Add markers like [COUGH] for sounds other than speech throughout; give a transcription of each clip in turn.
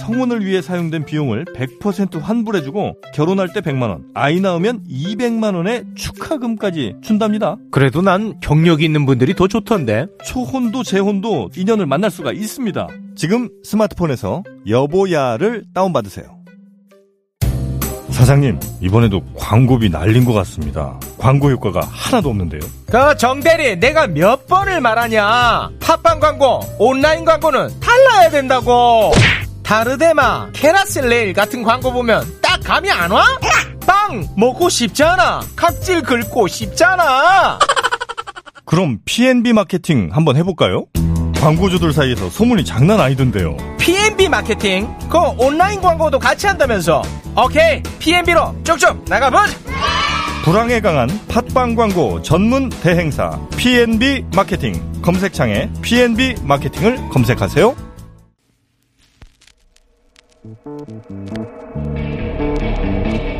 성혼을 위해 사용된 비용을 100% 환불해주고 결혼할 때 100만원, 아이 낳으면 200만원의 축하금까지 준답니다. 그래도 난 경력이 있는 분들이 더 좋던데. 초혼도 재혼도 인연을 만날 수가 있습니다. 지금 스마트폰에서 여보야를 다운받으세요. 사장님, 이번에도 광고비 날린 것 같습니다. 광고 효과가 하나도 없는데요. 그 정대리, 내가 몇 번을 말하냐? 팟빵 광고, 온라인 광고는 달라야 된다고. 다르데마, 캐라셀레일 같은 광고 보면 딱 감이 안 와? 빵 먹고 싶잖아. 각질 긁고 싶잖아. [LAUGHS] 그럼 P&B 마케팅 한번 해볼까요? 광고주들 사이에서 소문이 장난 아니던데요. P&B 마케팅, 그 온라인 광고도 같이 한다면서. 오케이, P&B로 쭉쭉 나가보자. 불황에 강한 팟빵 광고 전문 대행사 P&B 마케팅 검색창에 P&B 마케팅을 검색하세요. Thank you.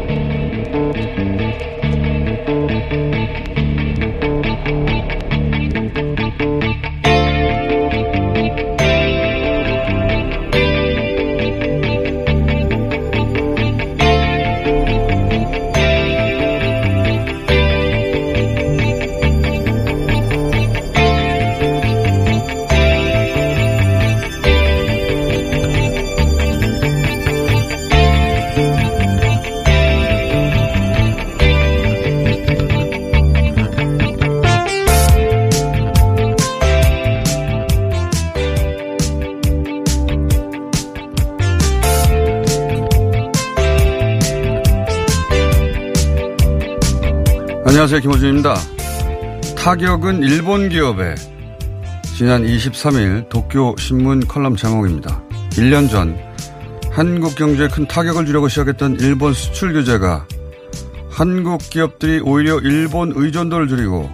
안녕하세요. 김호준입니다. 타격은 일본 기업에 지난 23일 도쿄 신문 컬럼 제목입니다. 1년 전 한국 경제에 큰 타격을 주려고 시작했던 일본 수출 규제가 한국 기업들이 오히려 일본 의존도를 줄이고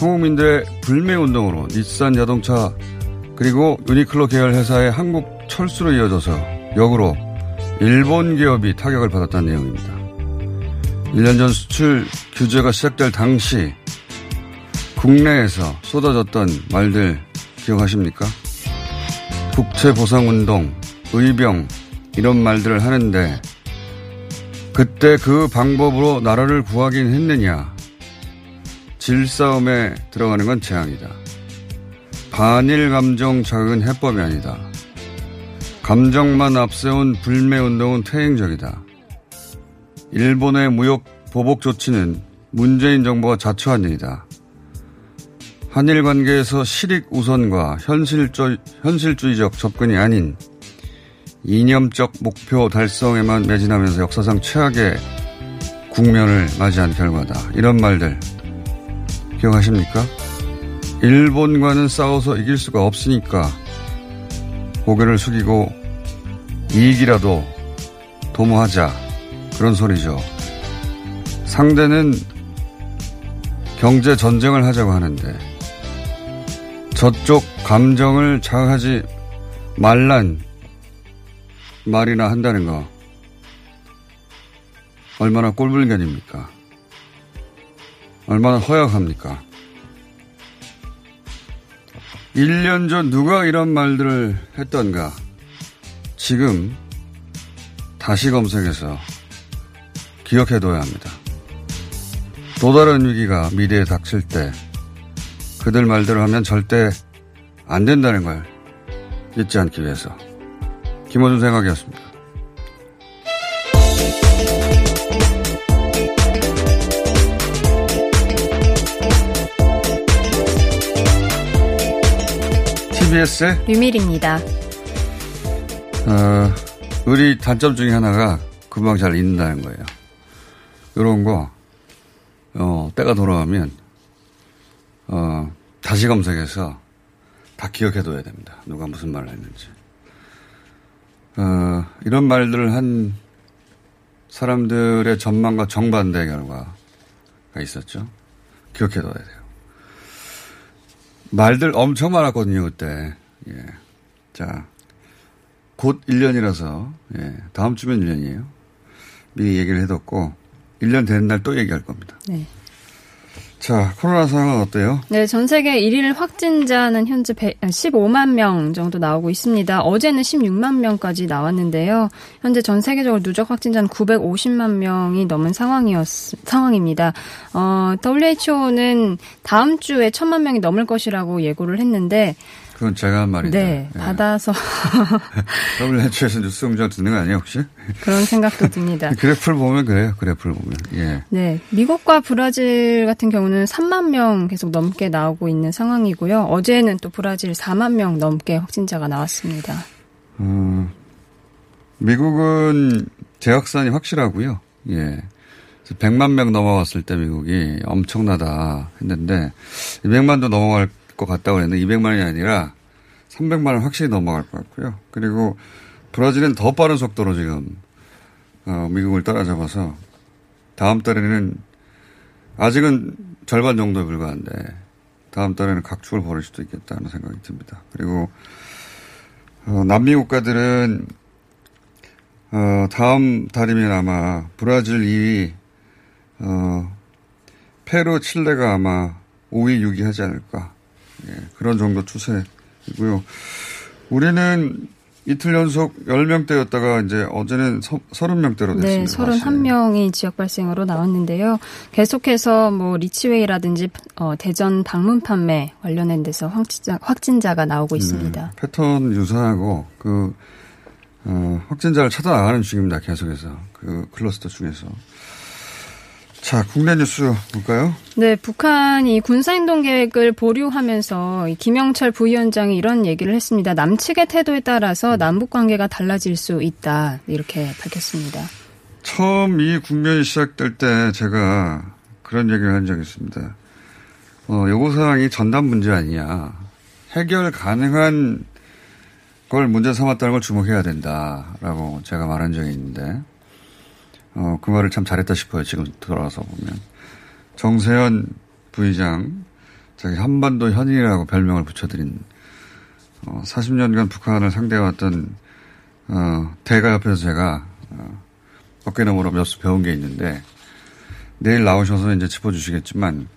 한국민들의 불매 운동으로 닛산 자동차 그리고 유니클로 계열 회사의 한국 철수로 이어져서 역으로 일본 기업이 타격을 받았다는 내용입니다. 1년 전 수출 규제가 시작될 당시 국내에서 쏟아졌던 말들 기억하십니까? 국채보상운동, 의병, 이런 말들을 하는데 그때 그 방법으로 나라를 구하긴 했느냐? 질싸움에 들어가는 건 재앙이다. 반일 감정 자극은 해법이 아니다. 감정만 앞세운 불매운동은 퇴행적이다. 일본의 무역 보복 조치는 문재인 정부가 자초한 일이다. 한일 관계에서 실익 우선과 현실적, 현실주의적 접근이 아닌 이념적 목표 달성에만 매진하면서 역사상 최악의 국면을 맞이한 결과다. 이런 말들 기억하십니까? 일본과는 싸워서 이길 수가 없으니까 고개를 숙이고 이익이라도 도모하자. 그런 소리죠. 상대는 경제 전쟁을 하자고 하는데 저쪽 감정을 자극하지 말란 말이나 한다는 거 얼마나 꼴불견입니까? 얼마나 허약합니까? 1년 전 누가 이런 말들을 했던가 지금 다시 검색해서 기억해둬야 합니다. 또 다른 위기가 미래에 닥칠 때 그들 말대로 하면 절대 안 된다는 걸 잊지 않기 위해서 김호준 생각이었습니다. TBS의 유밀입니다. 어, 우리 단점 중에 하나가 금방 잘 잊는다는 거예요. 이런 거, 어, 때가 돌아가면, 어, 다시 검색해서 다 기억해둬야 됩니다. 누가 무슨 말을 했는지. 어, 이런 말들을 한 사람들의 전망과 정반대 결과가 있었죠. 기억해둬야 돼요. 말들 엄청 많았거든요, 그때. 예. 자, 곧 1년이라서, 예. 다음 주면 1년이에요. 미리 얘기를 해뒀고, 1년 되는 날 또 얘기할 겁니다. 네. 자, 코로나 상황은 어때요? 네, 전 세계 1일 확진자는 현재 15만 아, 명 정도 나오고 있습니다. 어제는 16만 명까지 나왔는데요. 현재 전 세계적으로 누적 확진자는 950만 명이 넘은 상황이었, 상황입니다. 어, WHO는 다음 주에 1000만 명이 넘을 것이라고 예고를 했는데, 그건 제가 한 말인데. 네, 예. 받아서. WHO에서 뉴스 공장 듣는 거 아니에요, 혹시? 그런 생각도 듭니다. [LAUGHS] 그래프를 보면 그래요, 그래프를 보면. 예. 네. 미국과 브라질 같은 경우는 3만 명 계속 넘게 나오고 있는 상황이고요. 어제는 또 브라질 4만 명 넘게 확진자가 나왔습니다. 음, 미국은 재확산이 확실하고요. 예. 100만 명 넘어갔을 때 미국이 엄청나다 했는데 200만도 넘어갈 것 같다고 그랬는데 200만이 아니라 300만은 확실히 넘어갈 것 같고요. 그리고 브라질은 더 빠른 속도로 지금 어, 미국을 따라잡아서 다음 달에는 아직은 절반 정도에 불과한데 다음 달에는 각축을 벌일 수도 있겠다는 생각이 듭니다. 그리고 어, 남미 국가들은 어, 다음 달이면 아마 브라질 2위, 어, 페루, 칠레가 아마 5위, 6위 하지 않을까. 예, 그런 정도 추세이고요. 우리는 이틀 연속 10명대였다가 이제 어제는 30명대로 됐습니다. 네, 31명이 지역 발생으로 나왔는데요. 계속해서 뭐 리치웨이라든지 어, 대전 방문 판매 관련된 데서 확진자, 확진자가 나오고 있습니다. 네, 패턴 유사하고 그 어, 확진자를 찾아 나가는 중입니다. 계속해서 그 클러스터 중에서. 자, 국내 뉴스 볼까요? 네, 북한이 군사행동 계획을 보류하면서 김영철 부위원장이 이런 얘기를 했습니다. 남측의 태도에 따라서 남북 관계가 달라질 수 있다. 이렇게 밝혔습니다. 처음 이 국면이 시작될 때 제가 그런 얘기를 한 적이 있습니다. 어, 요구사항이 전담 문제 아니냐. 해결 가능한 걸 문제 삼았다는 걸 주목해야 된다라고 제가 말한 적이 있는데 어, 그 말을 참 잘했다 싶어요. 지금 돌아와서 보면. 정세현 부의장, 자기 한반도 현인이라고 별명을 붙여드린, 어, 40년간 북한을 상대해왔던, 어, 대가 옆에서 제가, 어, 어깨 너머로 몇 수 배운 게 있는데, 내일 나오셔서 이제 짚어주시겠지만,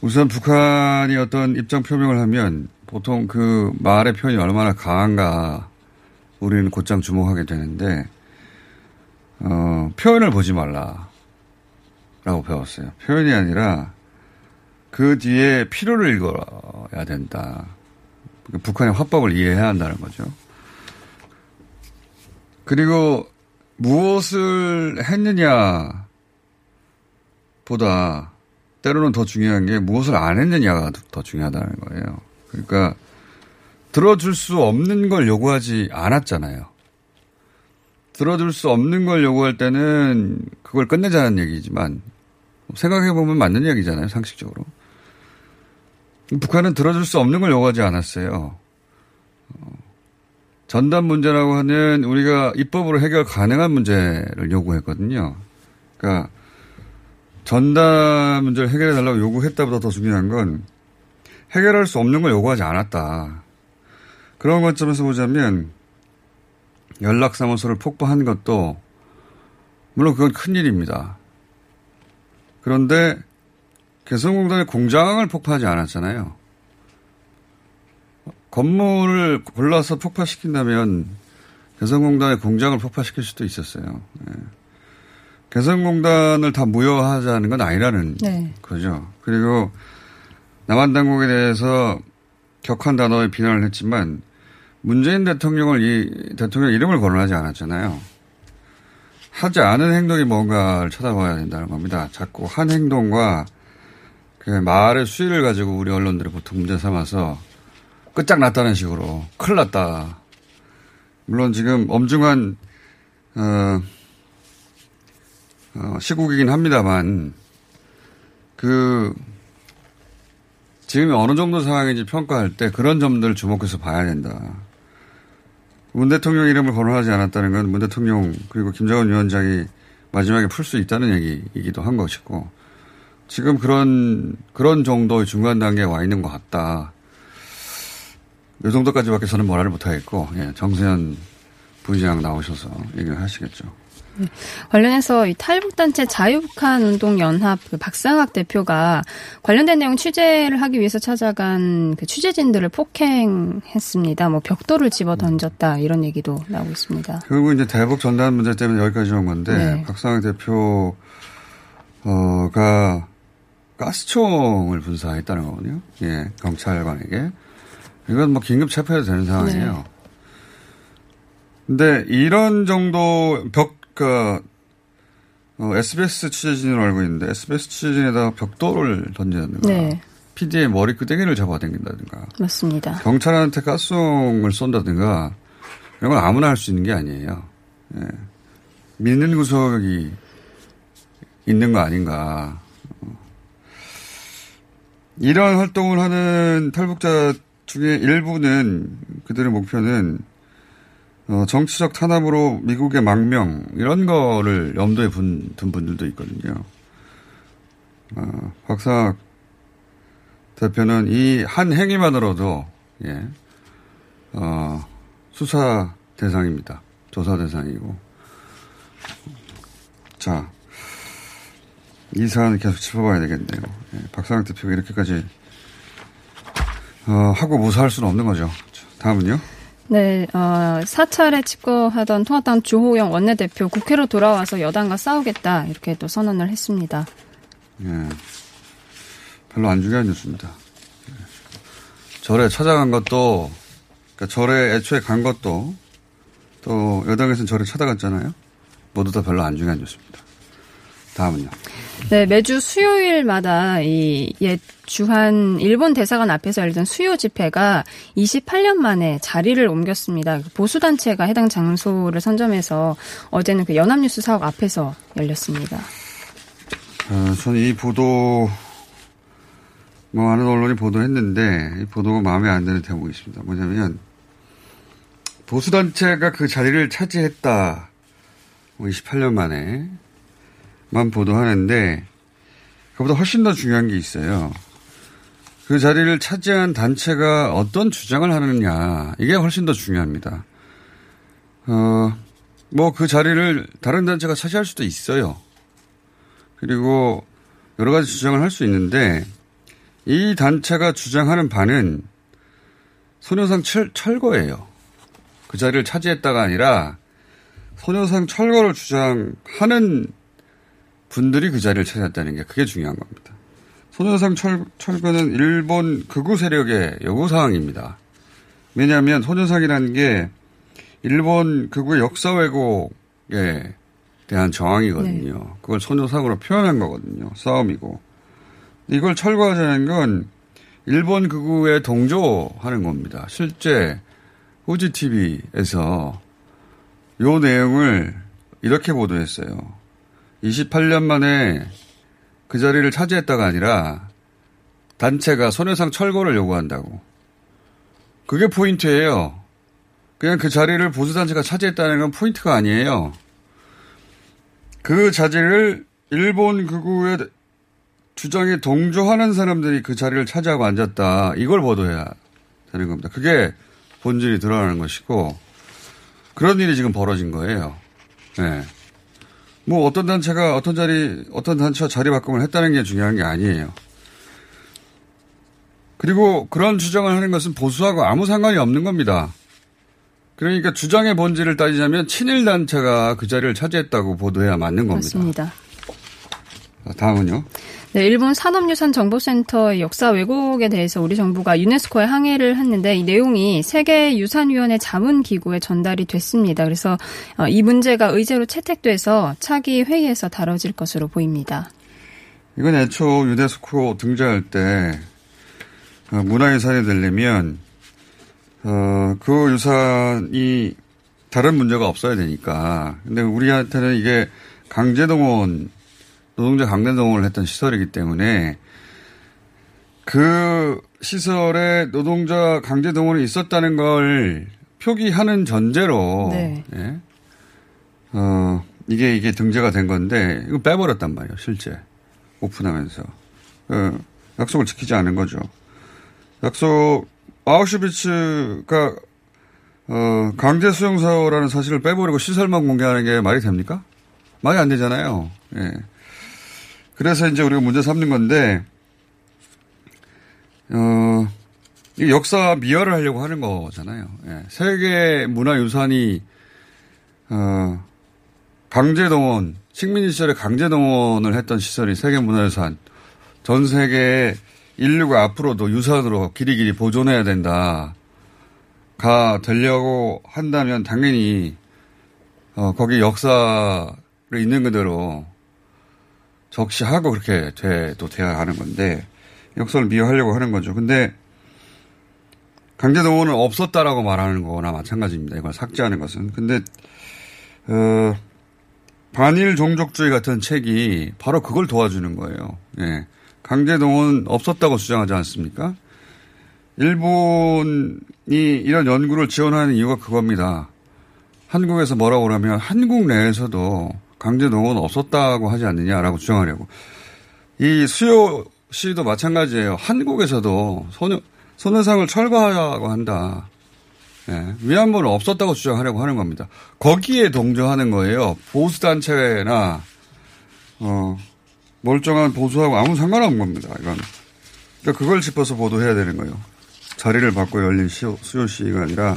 우선 북한이 어떤 입장 표명을 하면 보통 그 말의 표현이 얼마나 강한가 우리는 곧장 주목하게 되는데, 어, 표현을 보지 말라. 라고 배웠어요. 표현이 아니라 그 뒤에 필요를 읽어야 된다. 북한의 화법을 이해해야 한다는 거죠. 그리고 무엇을 했느냐 보다 때로는 더 중요한 게 무엇을 안 했느냐가 더 중요하다는 거예요. 그러니까 들어줄 수 없는 걸 요구하지 않았잖아요. 들어줄 수 없는 걸 요구할 때는 그걸 끝내자는 얘기지만 생각해보면 맞는 얘기잖아요, 상식적으로. 북한은 들어줄 수 없는 걸 요구하지 않았어요. 전담 문제라고 하는 우리가 입법으로 해결 가능한 문제를 요구했거든요. 그러니까 전담 문제를 해결해 달라고 요구했다보다 더 중요한 건 해결할 수 없는 걸 요구하지 않았다. 그런 관점에서 보자면 연락사무소를 폭파한 것도 물론 그건 큰일입니다. 그런데 개성공단의 공장을 폭파하지 않았잖아요. 건물을 골라서 폭파시킨다면 개성공단의 공장을 폭파시킬 수도 있었어요. 네. 개성공단을 다 무효하자는 건 아니라는 네. 거죠. 그리고 남한 당국에 대해서 격한 단어의 비난을 했지만 문재인 대통령을 이 대통령 이름을 거론하지 않았잖아요. 하지 않은 행동이 뭔가를 찾아봐야 된다는 겁니다. 자꾸 한 행동과 그 말의 수위를 가지고 우리 언론들이 보통 문제 삼아서 끝장났다는 식으로 큰일 났다. 물론 지금 엄중한 어, 어, 시국이긴 합니다만 그 지금이 어느 정도 상황인지 평가할 때 그런 점들을 주목해서 봐야 된다. 문 대통령 이름을 거론하지 않았다는 건 문 대통령 그리고 김정은 위원장이 마지막에 풀 수 있다는 얘기이기도 한 것이고 지금 그런 그런 정도의 중간 단계에 와 있는 것 같다. 이 정도까지밖에 저는 뭐라를 못하겠고 예, 정세현 부의장 나오셔서 얘기를 하시겠죠. 네. 관련해서 이 탈북단체 자유북한 운동연합 그 박상학 대표가 관련된 내용 취재를 하기 위해서 찾아간 그 취재진들을 폭행했습니다. 뭐 벽돌을 집어 던졌다 이런 얘기도 나오고 있습니다. 결국 이제 대북 전단 문제 때문에 여기까지 온 건데 네. 박상학 대표가 가스총을 분사했다는 거거든요. 예, 경찰관에게. 이건 뭐 긴급 체포해도 되는 상황이에요. 네. 근데 이런 정도 벽, 그, 어, SBS 취재진으로 알고 있는데 SBS 취재진에다가 벽돌을 던지는가. 네. PD의 머리 끄댕이를 잡아당긴다든가. 맞습니다. 경찰한테 가스총을 쏜다든가 이런 건 아무나 할 수 있는 게 아니에요. 예. 믿는 구석이 있는 거 아닌가. 어. 이런 활동을 하는 탈북자 중에 일부는 그들의 목표는 어, 정치적 탄압으로 미국의 망명 이런 거를 염두에 분, 둔 분들도 있거든요. 어, 박사 대표는 이 한 행위만으로도 예, 어, 수사 대상입니다. 조사 대상이고. 자, 이 사안을 계속 짚어봐야 되겠네요. 예, 박상학 대표가 이렇게까지 어, 하고 무사할 수는 없는 거죠. 자, 다음은요. 네, 어, 사찰에 집거하던 통합당 주호영 원내대표 국회로 돌아와서 여당과 싸우겠다 이렇게 또 선언을 했습니다. 예, 별로 안 중요한 뉴스입니다. 예. 절에 찾아간 것도, 그러니까 절에 애초에 간 것도, 또 여당에서는 절에 찾아갔잖아요. 모두 다 별로 안 중요한 뉴스입니다. 다음은요. 네, 매주 수요일마다 이 옛 주한 일본 대사관 앞에서 열리던 수요 집회가 28년 만에 자리를 옮겼습니다. 보수 단체가 해당 장소를 선점해서 어제는 그 연합뉴스 사옥 앞에서 열렸습니다. 어, 저는 이 보도, 뭐, 많은 언론이 보도했는데, 이 보도가 마음에 안 드는 대목이 있습니다. 뭐냐면, 보수 단체가 그 자리를 차지했다. 뭐 28년 만에, 만 보도하는데, 그보다 훨씬 더 중요한 게 있어요. 그 자리를 차지한 단체가 어떤 주장을 하느냐, 이게 훨씬 더 중요합니다. 어, 뭐 그 자리를 다른 단체가 차지할 수도 있어요. 그리고 여러 가지 주장을 할 수 있는데 이 단체가 주장하는 바는 소녀상 철, 철거예요. 그 자리를 차지했다가 아니라 소녀상 철거를 주장하는 분들이 그 자리를 차지했다는 게 그게 중요한 겁니다. 소녀상 철, 철거는 일본 극우 세력의 요구 사항입니다. 왜냐하면 소녀상이라는 게 일본 극우의 역사 왜곡에 대한 저항이거든요. 그걸 소녀상으로 표현한 거거든요. 싸움이고. 이걸 철거하자는 건 일본 극우에 동조하는 겁니다. 실제 후지 TV에서 요 내용을 이렇게 보도했어요. 28년 만에 그 자리를 차지했다가 아니라 단체가 소녀상 철거를 요구한다고. 그게 포인트예요. 그냥 그 자리를 보수단체가 차지했다는 건 포인트가 아니에요. 그 자리를 일본 극우의 주장에 동조하는 사람들이 그 자리를 차지하고 앉았다. 이걸 보도해야 되는 겁니다. 그게 본질이 드러나는 것이고 그런 일이 지금 벌어진 거예요. 네. 뭐 어떤 단체가 어떤 자리 어떤 단체와 자리 바꿈을 했다는 게 중요한 게 아니에요. 그리고 그런 주장을 하는 것은 보수하고 아무 상관이 없는 겁니다. 그러니까 주장의 본질을 따지자면 친일 단체가 그 자리를 차지했다고 보도해야 맞는 겁니다. 맞습니다. 다음은요. 네, 일본 산업유산정보센터의 역사 왜곡에 대해서 우리 정부가 유네스코에 항의를 했는데 이 내용이 세계유산위원회 자문기구에 전달이 됐습니다. 그래서 어, 이 문제가 의제로 채택돼서 차기 회의에서 다뤄질 것으로 보입니다. 이건 애초 유네스코 등장할 때 어, 문화유산이 되려면 어, 그 유산이 다른 문제가 없어야 되니까. 근데 우리한테는 이게 강제동원 노동자 강제동원을 했던 시설이기 때문에 그 시설에 노동자 강제 동원이 있었다는 걸 표기하는 전제로 네. 예. 어, 이게 이게 등재가 된 건데 이거 빼버렸단 말이에요. 실제 오픈하면서 어, 약속을 지키지 않은 거죠. 약속 아우슈비츠가 어, 강제 수용소라는 사실을 빼버리고 시설만 공개하는 게 말이 됩니까? 말이 안 되잖아요. 예. 그래서 이제 우리가 문제 삼는 건데 어, 이 역사 미화를 하려고 하는 거잖아요. 예. 세계 문화유산이 어, 강제동원, 식민지 시절에 강제동원을 했던 시설이 세계 문화유산. 전 세계에 인류가 앞으로도 유산으로 길이 길이 보존해야 된다. 가 되려고 한다면 당연히, 어, 거기 역사를 있는 그대로 적시하고 그렇게 돼도 돼야 하는 건데, 역사를 미화하려고 하는 거죠. 근데, 강제동원은 없었다라고 말하는 거나 마찬가지입니다. 이걸 삭제하는 것은. 근데, 어, 반일 종족주의 같은 책이 바로 그걸 도와주는 거예요. 예. 강제동원 없었다고 주장하지 않습니까? 일본이 이런 연구를 지원하는 이유가 그겁니다. 한국에서 뭐라고 그러면 한국 내에서도 강제 동원 없었다고 하지 않느냐라고 주장하려고. 이 수요 시도 마찬가지예요. 한국에서도 소녀, 소녀상을 철거하라고 한다. 예, 위안부는 없었다고 주장하려고 하는 겁니다. 거기에 동조하는 거예요. 보수단체나, 어, 멀쩡한 보수하고 아무 상관없는 겁니다. 이건. 그러니까 그걸 짚어서 보도해야 되는 거예요. 자리를 받고 열린 수요, 수요 시위가 아니라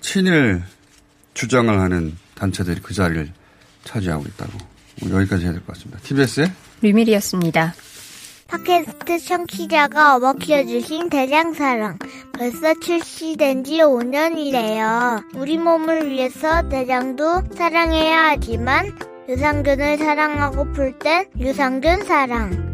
친일 주장을 하는 단체들이 그 자리를 차지하고 있다고. 여기까지 해야 될 것 같습니다. TBS의 류밀희였습니다. 팟캐스트 청취자가 어머 키워주신 대장사랑. 벌써 출시된 지 5년이래요. 우리 몸을 위해서 대장도 사랑해야 하지만 유산균을 사랑하고 풀 땐 유산균 사랑.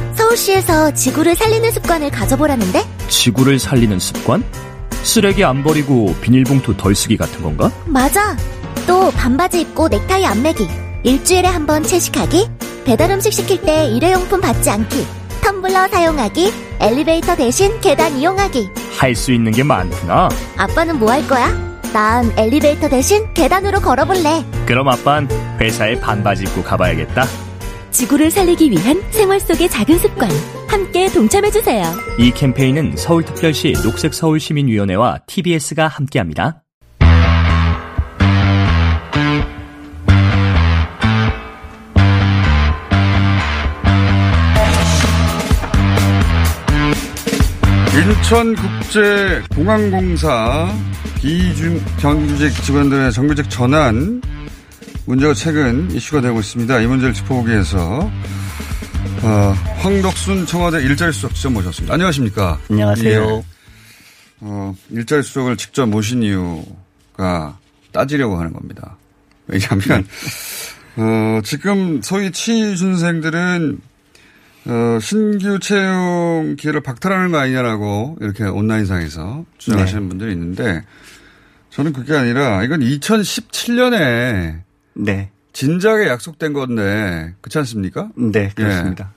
서울시에서 지구를 살리는 습관을 가져보라는데? 지구를 살리는 습관? 쓰레기 안 버리고 비닐봉투 덜 쓰기 같은 건가? 맞아. 또 반바지 입고 넥타이 안 매기. 일주일에 한 번 채식하기. 배달 음식 시킬 때 일회용품 받지 않기. 텀블러 사용하기. 엘리베이터 대신 계단 이용하기. 할 수 있는 게 많구나. 아빠는 뭐 할 거야? 난 엘리베이터 대신 계단으로 걸어볼래. 그럼 아빤 회사에 반바지 입고 가봐야겠다. 지구를 살리기 위한 생활 속의 작은 습관. 함께 동참해주세요. 이 캠페인은 서울특별시 녹색서울시민위원회와 TBS가 함께합니다. 인천국제공항공사 비정규직 직원들의 정규직 전환 문제가 최근 이슈가 되고 있습니다. 이 문제를 짚어보기 위해서 어, 황덕순 청와대 일자리 수석 직접 모셨습니다. 안녕하십니까? 안녕하세요. 예. 어, 일자리 수석을 직접 모신 이유가 따지려고 하는 겁니다. 왜냐하면 어, 지금 소위 취준생들은 어, 신규 채용 기회를 박탈하는 거 아니냐라고 이렇게 온라인상에서 주장하시는 네. 분들이 있는데 저는 그게 아니라 이건 2017년에 네. 진작에 약속된 건데 그렇지 않습니까? 네, 그렇습니다.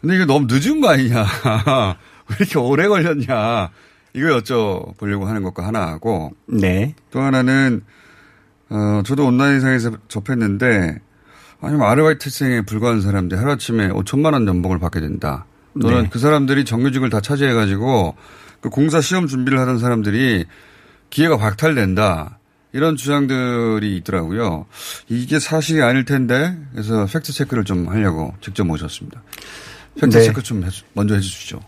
근데 이거 너무 늦은 거 아니냐. [LAUGHS] 왜 이렇게 오래 걸렸냐. 이거 여쭤보려고 하는 것과 하나하고. 네. 또 하나는, 어, 저도 온라인상에서 접했는데, 아니면 아르바이트생에 불과한 사람들 하루아침에 5천만 원 연봉을 받게 된다. 또는 네. 그 사람들이 정규직을 다 차지해가지고 그 공사 시험 준비를 하던 사람들이 기회가 박탈된다. 이런 주장들이 있더라고요. 이게 사실이 아닐 텐데 그래서 팩트 체크를 좀 하려고 직접 모셨습니다. 팩트 네. 체크 좀 해주- 먼저 해주시죠.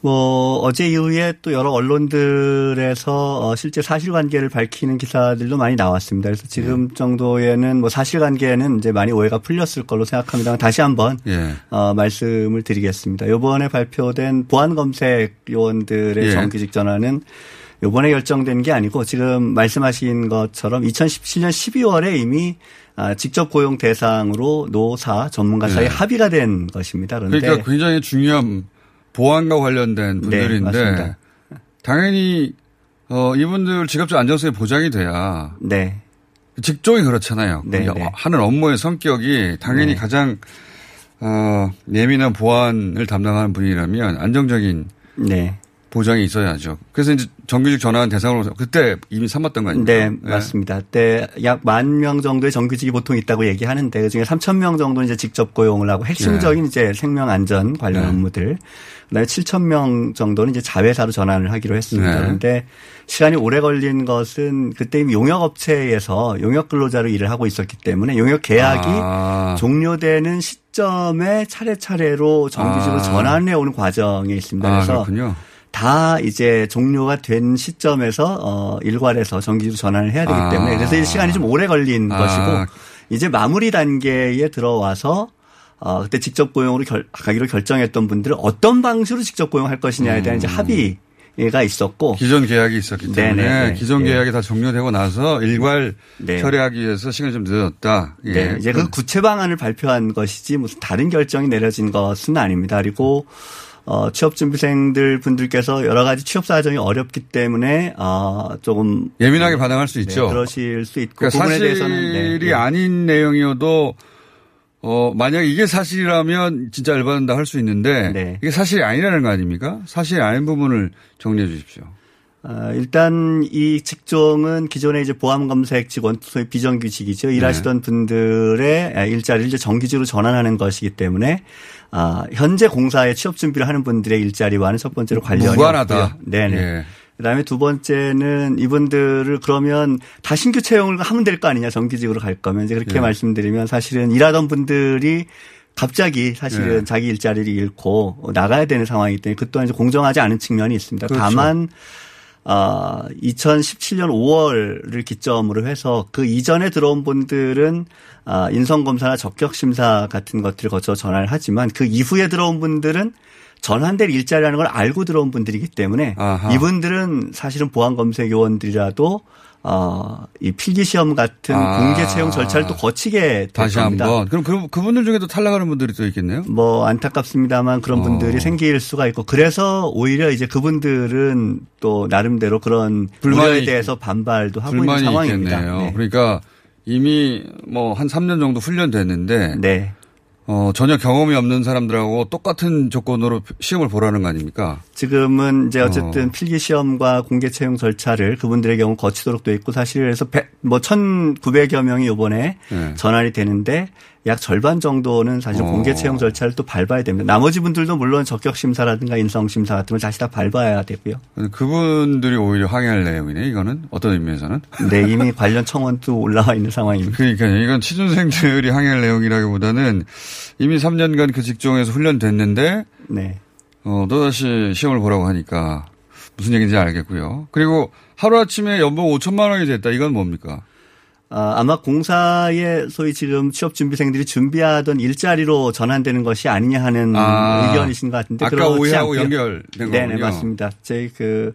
뭐 어제 이후에 또 여러 언론들에서 어, 실제 사실관계를 밝히는 기사들도 많이 나왔습니다. 그래서 지금 정도에는 뭐 사실관계는 이제 많이 오해가 풀렸을 걸로 생각합니다. 다시 한번 예. 어, 말씀을 드리겠습니다. 이번에 발표된 보안 검색 요원들의 예. 정규직 전환은 요번에 결정된 게 아니고 지금 말씀하신 것처럼 2017년 12월에 이미 아, 직접 고용 대상으로 노사 전문가 사이 예. 합의가 된 것입니다. 그런데 그러니까 굉장히 중요한 보안과 관련된 네, 분들인데 맞습니다. 당연히 어, 이분들 직업적 안정성이 보장이 돼야 네. 직종이 그렇잖아요. 네, 이 네. 하는 업무의 성격이 당연히 네. 가장 어, 예민한 보안을 담당하는 분이라면 안정적인 네. 보장이 있어야죠. 그래서 이제 정규직 전환 대상으로 그때 이미 삼았던 거 아닙니까? 네, 맞습니다. 그때 약 만 명 정도의 정규직이 보통 있다고 얘기하는데 그중에 3천 명 정도는 이제 직접 고용을 하고 핵심적인 이제 생명 안전 관련 네. 업무들. 그다음에 7천 명 정도는 이제 자회사로 전환을 하기로 했습니다. 네. 그런데 시간이 오래 걸린 것은 그때 이미 용역 업체에서 용역 근로자로 일을 하고 있었기 때문에 용역 계약이 아. 종료되는 시점에 차례차례로 정규직으로 아. 전환해 오는 과정에 있습니다. 아, 그래서 그렇군요. 다 이제 종료가 된 시점에서 어 일괄해서 정규직으로 전환을 해야 되기 아. 때문에 그래서 이 시간이 좀 오래 걸린 아. 것이고 이제 마무리 단계에 들어와서 어 그때 직접 고용으로 결, 가기로 결정했던 분들은 어떤 방식으로 직접 고용할 것이냐에 대한 이제 합의 가 있었고 기존 계약이 있었기 때문에 네네. 기존 네. 계약이 다 종료되고 나서 일괄 네. 처리하기 위해서 시간이 좀 늦었다. 예. 네, 이제 그 구체 방안을 발표한 것이지 무슨 다른 결정이 내려진 것은 아닙니다. 그리고 어, 취업준비생들 분들께서 여러 가지 취업 사정이 어렵기 때문에 어, 조금 예민하게 반응할 수 네, 있죠. 그러실 수 있고 그러니까 부분에 사실이 대해서는 네, 네. 아닌 내용이어도 어 만약 이게 사실이라면 진짜 열받는다 할 수 있는데 네. 이게 사실이 아니라는 거 아닙니까? 사실이 아닌 부분을 정리해 주십시오. 어, 일단 이 직종은 기존에 이제 보안 검색 직원 소위 비정규직이죠. 일하시던 분들의 일자리를 이제 정규직으로 전환하는 것이기 때문에 아, 현재 공사에 취업 준비를 하는 분들의 일자리와는 첫 번째로 관련이 무관하다. 네네. 예. 그다음에 두 번째는 이분들을 그러면 다 신규 채용을 하면 될 거 아니냐 정규직으로 갈 거면 이제 그렇게 예. 말씀드리면 사실은 일하던 분들이 갑자기 사실은 예. 자기 일자리를 잃고 나가야 되는 상황이기 때문에 그 또한 이제 공정하지 않은 측면이 있습니다. 그렇죠. 다만 아, 2017년 5월을 기점으로 해서 그 이전에 들어온 분들은 아, 인성검사나 적격심사 같은 것들을 거쳐 전환을 하지만 그 이후에 들어온 분들은 전환될 일자리라는 걸 알고 들어온 분들이기 때문에 아하. 이분들은 사실은 보안검색 요원들이라도 어, 이 필기 시험 같은 아. 공개 채용 절차를 또 거치게 될 겁니다. 한번. 그럼 그, 그분들 중에도 탈락하는 분들이 또 있겠네요. 뭐 안타깝습니다만 그런 어. 분들이 생길 수가 있고 그래서 오히려 이제 그분들은 또 나름대로 그런 불만이 우려에 대해서 반발도 하고 있는 상황입니다. 네. 그러니까 이미 뭐 한 3년 정도 훈련됐는데 네. 어, 전혀 경험이 없는 사람들하고 똑같은 조건으로 시험을 보라는 거 아닙니까? 지금은 이제 어쨌든 어. 필기 시험과 공개 채용 절차를 그분들의 경우 거치도록 돼 있고 사실 그래서 100, 뭐 1,900여 명이 이번에 네. 전환이 되는데 약 절반 정도는 사실 어. 공개 채용 절차를 또 밟아야 됩니다. 나머지 분들도 물론 적격 심사라든가 인성 심사 같은 걸 다시 다 밟아야 되고요. 그분들이 오히려 항의할 내용이네, 이거는. 어떤 의미에서는. 네, 이미 관련 청원도 올라와 있는 상황입니다. 그러니까 이건 취준생들이 항의할 내용이라기보다는 이미 3년간 그 직종에서 훈련됐는데 네. 어, 또다시 시험을 보라고 하니까 무슨 얘기인지 알겠고요. 그리고 하루아침에 연봉 5천만 원이 됐다. 이건 뭡니까? 아, 아마 공사에 소위 지금 취업 준비생들이 준비하던 일자리로 전환되는 것이 아니냐 하는 아, 의견이신 것 같은데 아까 오해하고. 연결된 네네 거군요. 맞습니다. 저희 그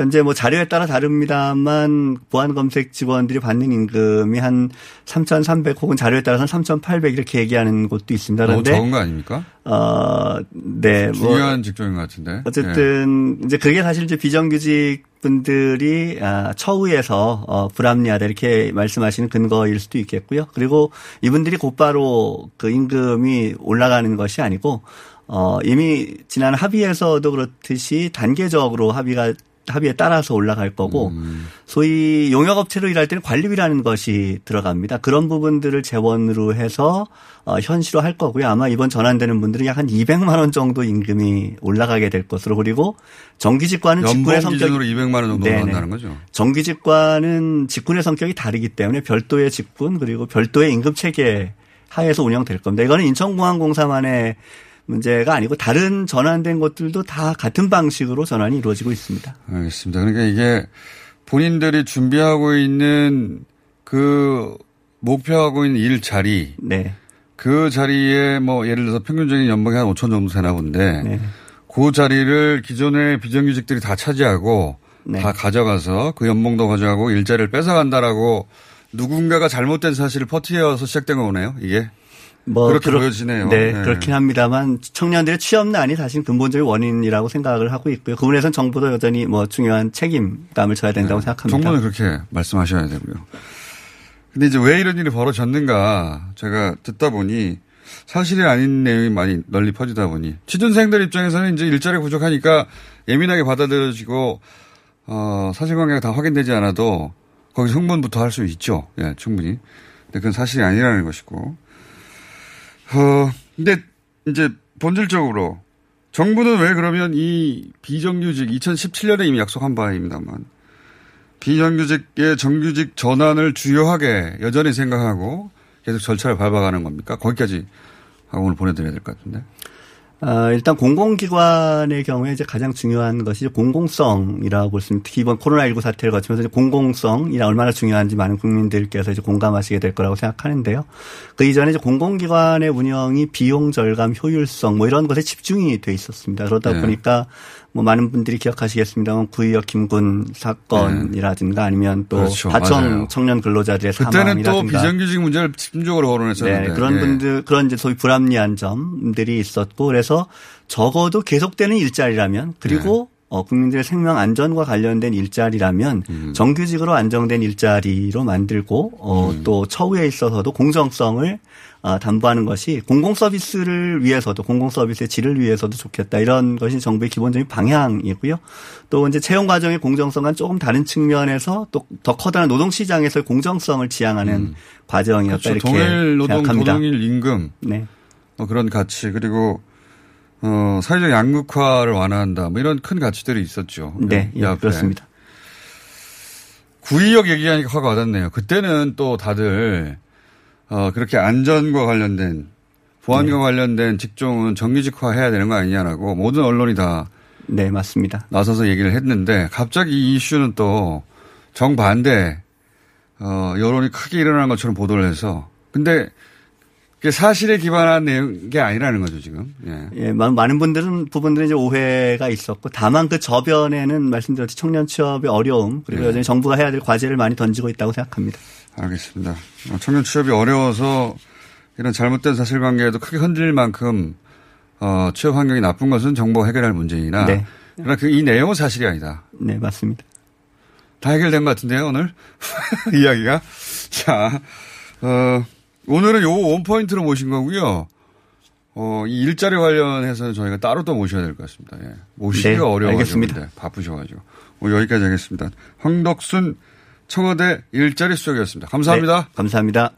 현재 뭐 자료에 따라 다릅니다만 보안 검색 직원들이 받는 임금이 한 3,300 혹은 자료에 따라서는 3,800 이렇게 얘기하는 곳도 있습니다. 너무 그런데 적은 거 아닙니까? 어, 네, 뭐 중요한 직종인 것 같은데. 예. 어쨌든 이제 그게 사실 이제 비정규직 분들이 아, 처우에서 어, 불합리하다 이렇게 말씀하시는 근거일 수도 있겠고요. 그리고 이분들이 곧바로 그 임금이 올라가는 것이 아니고 어, 이미 지난 합의에서도 그렇듯이 단계적으로 합의가 합의에 따라서 올라갈 거고 음. 소위 용역업체로 일할 때는 관리비라는 것이 들어갑니다. 그런 부분들을 재원으로 해서 어, 현실화 할 거고요. 아마 이번 전환되는 분들은 약 한 200만 원 정도 임금이 올라가게 될 것으로 그리고 정규직과는 직군의 성격이 기준으로 200만 원 정도. 올라간다는 거죠. 정규직과는 직군의 성격이 다르기 때문에 별도의 직군 그리고 별도의 임금 체계 하에서 운영될 겁니다. 이거는 인천공항공사만의 문제가 아니고 다른 전환된 것들도 다 같은 방식으로 전환이 이루어지고 있습니다. 알겠습니다. 그러니까 이게 본인들이 준비하고 있는 그 목표하고 있는 일 자리. 네. 그 자리에 뭐 예를 들어서 평균적인 연봉이 한 5천 정도 되나 본데 네. 그 자리를 기존의 비정규직들이 다 차지하고 네. 다 가져가서 그 연봉도 가져가고 일자리를 뺏어간다라고 누군가가 잘못된 사실을 퍼트려서 시작된 거네요. 이게 그렇게 그렇- 보여지네요. 네, 네. 그렇긴 합니다만 청년들의 취업난이 사실 근본적인 원인이라고 생각을 하고 있고요. 그 부분에서는 정부도 여전히 뭐 중요한 책임감을 져야 된다고 생각합니다. 네. 정부는 그렇게 말씀하셔야 되고요. 근데 이제 왜 이런 일이 벌어졌는가 제가 듣다 보니 사실이 아닌 내용이 많이 널리 퍼지다 보니 취준생들 입장에서는 이제 일자리 부족하니까 예민하게 받아들여지고 어, 사실관계가 다 확인되지 않아도 거기서 흥분부터 할 수 있죠. 예, 충분히. 근데 그건 사실이 아니라는 것이고. 어, 근데 이제 본질적으로 정부는 왜 그러면 이 비정규직 2017년에 이미 약속한 바입니다만 비정규직의 정규직 전환을 주요하게 여전히 생각하고 계속 절차를 밟아가는 겁니까? 거기까지 오늘 보내드려야 될 것 같은데. 아, 일단 공공기관의 경우에 이제 가장 중요한 것이 공공성이라고 볼 수 있습니다. 특히 이번 코로나19 사태를 거치면서 이제 공공성이 얼마나 중요한지 많은 국민들께서 이제 공감하시게 될 거라고 생각하는데요. 그 이전에 이제 공공기관의 운영이 비용 절감, 효율성 뭐 이런 것에 집중이 돼 있었습니다. 그러다 네. 보니까 뭐 많은 분들이 기억하시겠습니다만 구의역 김군 사건이라든가 아니면 또 그렇죠. 하청 맞아요. 청년 근로자들의 그때는 사망이라든가 또 비정규직 문제를 집중적으로 거론했었는데. 네, 그런 예. 분들 그런 이제 소위 불합리한 점들이 있었고 그래서 적어도 계속되는 일자리라면 그리고 네. 어, 국민들의 생명 안전과 관련된 일자리라면 음. 정규직으로 안정된 일자리로 만들고 어, 음. 또 처우에 있어서도 공정성을 어, 담보하는 것이 공공 서비스를 위해서도 공공 서비스의 질을 위해서도 좋겠다 이런 것이 정부의 기본적인 방향이고요. 또 이제 채용 과정의 공정성과는 조금 다른 측면에서 또 더 커다란 노동 시장에서의 공정성을 지향하는 과정이었다 그렇죠. 이렇게 동일 노동, 생각합니다. 동일 임금. 네. 뭐 그런 가치 그리고 어, 사회적 양극화를 완화한다. 뭐 이런 큰 가치들이 있었죠. 네, 이 예. 그렇습니다. 구의역 얘기하니까 확 와닿네요. 그때는 또 다들 어, 그렇게 안전과 관련된 보안과 네. 관련된 직종은 정규직화 해야 되는 거 아니냐라고 모든 언론이 다 네, 맞습니다. 나서서 얘기를 했는데 갑자기 이 이슈는 또 정반대 어, 여론이 크게 일어나는 것처럼 보도를 해서 근데 사실에 기반한 내용 게 아니라는 거죠 지금. 예. 예, 많- 많은 분들은 부분들은 이제 오해가 있었고 다만 그 저변에는 말씀드렸듯이 청년 취업의 어려움 그리고 네. 여전히 정부가 해야 될 과제를 많이 던지고 있다고 생각합니다. 알겠습니다. 어, 청년 취업이 어려워서 이런 잘못된 사실관계에도 크게 흔들릴 만큼 어, 취업 환경이 나쁜 것은 정부가 해결할 문제이나 네. 그러나 그 이 내용은 사실이 아니다. 네, 맞습니다. 다 해결된 것 같은데요, 오늘? [LAUGHS] 이야기가. 자, 어, 오늘은 요 원포인트로 모신 거고요. 어, 이 일자리 관련해서는 저희가 따로 또 모셔야 될 것 같습니다. 예. 모시기가 네, 어려워가지고. 근데 바쁘셔가지고. 오늘 여기까지 하겠습니다. 황덕순 청와대 일자리 수석이었습니다. 감사합니다. 네, 감사합니다.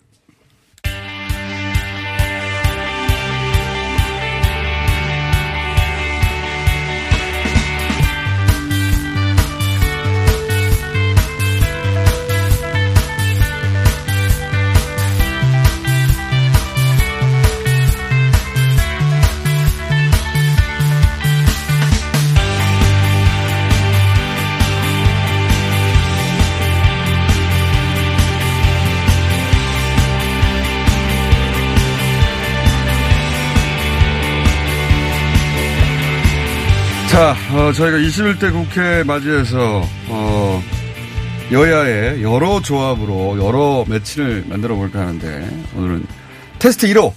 어, 저희가 21대 국회 맞이해서, 어, 여야의 여러 조합으로 여러 매치를 만들어 볼까 하는데, 오늘은 테스트 1호.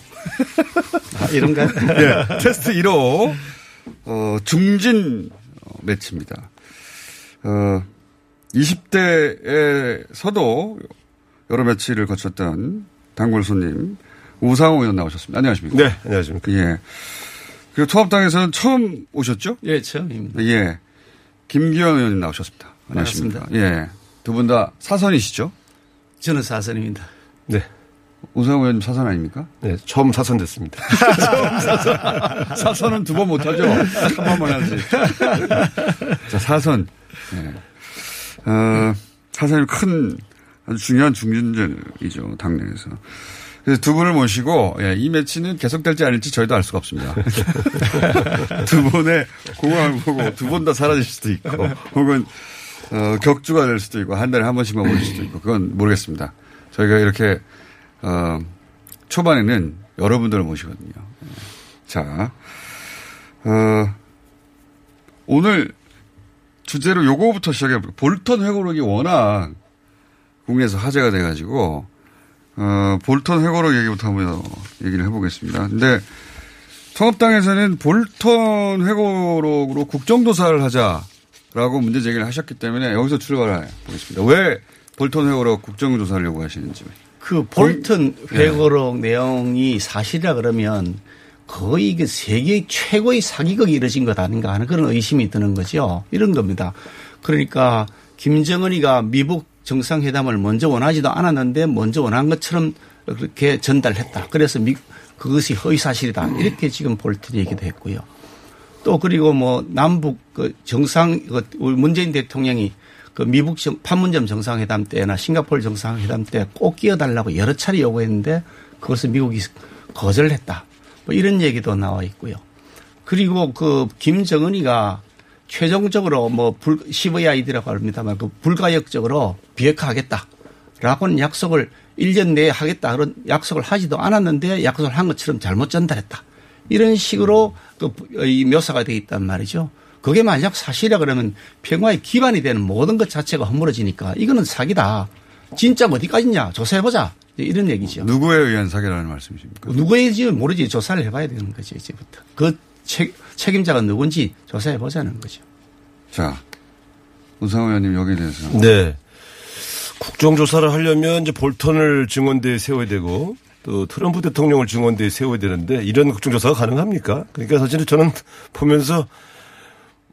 아, 이런가요? 네, [LAUGHS] 테스트 1호. 어, 중진 어, 매치입니다. 어, 20대에서도 여러 매치를 거쳤던 단골 손님, 우상호 의원 나오셨습니다. 안녕하십니까? 네, 안녕하십니까. 예. 그리고 통합당에서는 처음 오셨죠? 예, 처음입니다. 예. 김기현 의원님 나오셨습니다. 안녕하십니까. 반갑습니다. 예. 두 분 다 사선이시죠? 저는 사선입니다. 네. 우상호 의원님 사선 아닙니까? 네, 처음 사선됐습니다. [LAUGHS] 처음 사선. 사선은 두 번 못하죠. 한 번만 하지. 자, 사선. 예. 어, 사선이 큰 아주 중요한 중진전이죠. 당내에서. 그래서 두 분을 모시고 예, 이 매치는 계속될지 아닐지 저희도 알 수가 없습니다. [LAUGHS] 두 분의 공항을 보고 두분다 사라질 수도 있고 혹은 어, 격주가 될 수도 있고 한 달에 한 번씩만 올릴 수도 있고 그건 모르겠습니다. 저희가 이렇게 어, 초반에는 여러분들을 모시거든요. 예. 자, 어, 오늘 주제로 요거부터 시작해 볼게요. 볼턴 회고록이 워낙 국내에서 화제가 돼가지고 어, 볼턴 회고록 얘기부터 한번 얘기를 해보겠습니다. 근데 통합당에서는 볼턴 회고록으로 국정조사를 하자라고 문제 제기를 하셨기 때문에 여기서 출발해 보겠습니다. 왜 볼턴 회고록 국정조사를 요구하시는지. 그 볼턴 회고록 내용이 사실이라 그러면 거의 그 세계 최고의 사기극이 이뤄진 것 아닌가 하는 그런 의심이 드는 거죠. 이런 겁니다. 그러니까 김정은이가 미국 정상회담을 먼저 원하지도 않았는데 먼저 원한 것처럼 그렇게 전달했다. 그래서 미, 그것이 허위 사실이다. 이렇게 지금 볼턴 얘기도 했고요. 또 그리고 뭐 남북 그 정상 그 문재인 대통령이 그 미국 정, 판문점 정상회담 때나 싱가포르 정상회담 때 꼭 끼어달라고 여러 차례 요구했는데 그것을 미국이 거절했다. 뭐 이런 얘기도 나와 있고요. 그리고 그 김정은이가 최종적으로 뭐 불, CVID라고 합니다만 그 불가역적으로 비핵화하겠다라고는 약속을 1년 내에 하겠다 그런 약속을 하지도 않았는데 약속을 한 것처럼 잘못 전달했다. 이런 식으로 그 이 묘사가 되어 있단 말이죠. 그게 만약 사실이라 그러면 평화의 기반이 되는 모든 것 자체가 허물어지니까 이거는 사기다. 진짜 어디까지냐 조사해보자. 이런 얘기죠. 누구에 의한 사기라는 말씀이십니까? 누구인지 모르지 조사를 해봐야 되는 거죠 이제부터. 그 책, 책임자가 누군지 조사해 보자는 거죠. 자, 우상호 의원님 여기에 대해서. 네. 국정조사를 하려면 이제 볼턴을 증언대에 세워야 되고 또 트럼프 대통령을 증언대에 세워야 되는데 이런 국정조사가 가능합니까? 그러니까 사실은 저는 보면서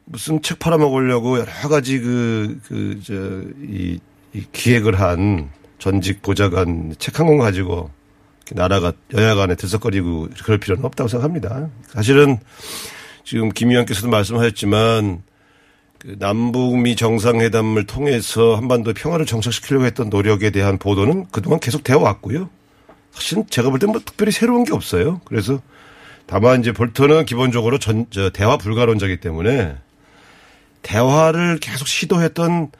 무슨 책 팔아먹으려고 여러 가지 그, 그, 저, 이, 이 기획을 한 전직 보좌관 책 한 권 가지고 나라가 여야 간에 들썩거리고 그럴 필요는 없다고 생각합니다. 사실은 지금 김 의원께서도 말씀하셨지만 그 남북미 정상회담을 통해서 한반도 평화를 정착시키려고 했던 노력에 대한 보도는 그동안 계속 되어 왔고요. 사실은 제가 볼 때 뭐 특별히 새로운 게 없어요. 그래서 다만 이제 볼턴은 기본적으로 전, 저, 대화 불가론자이기 때문에 대화를 계속 시도했던